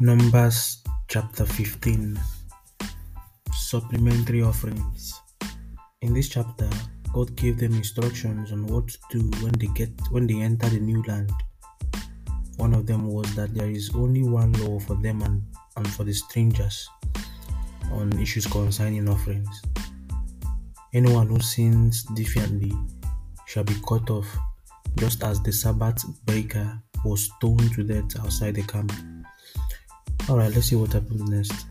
Numbers chapter 15 Supplementary offerings. In this chapter, God gave them instructions on what to do when they get when they enter the new land. One of them was that there is only one law for them and, and for the strangers on issues concerning offerings. Anyone who sins differently shall be cut off, just as the Sabbath breaker was stoned to death outside the camp. Alright, let's see what happens next.